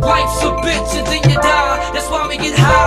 Life's a bitch and then you die. That's why we get high.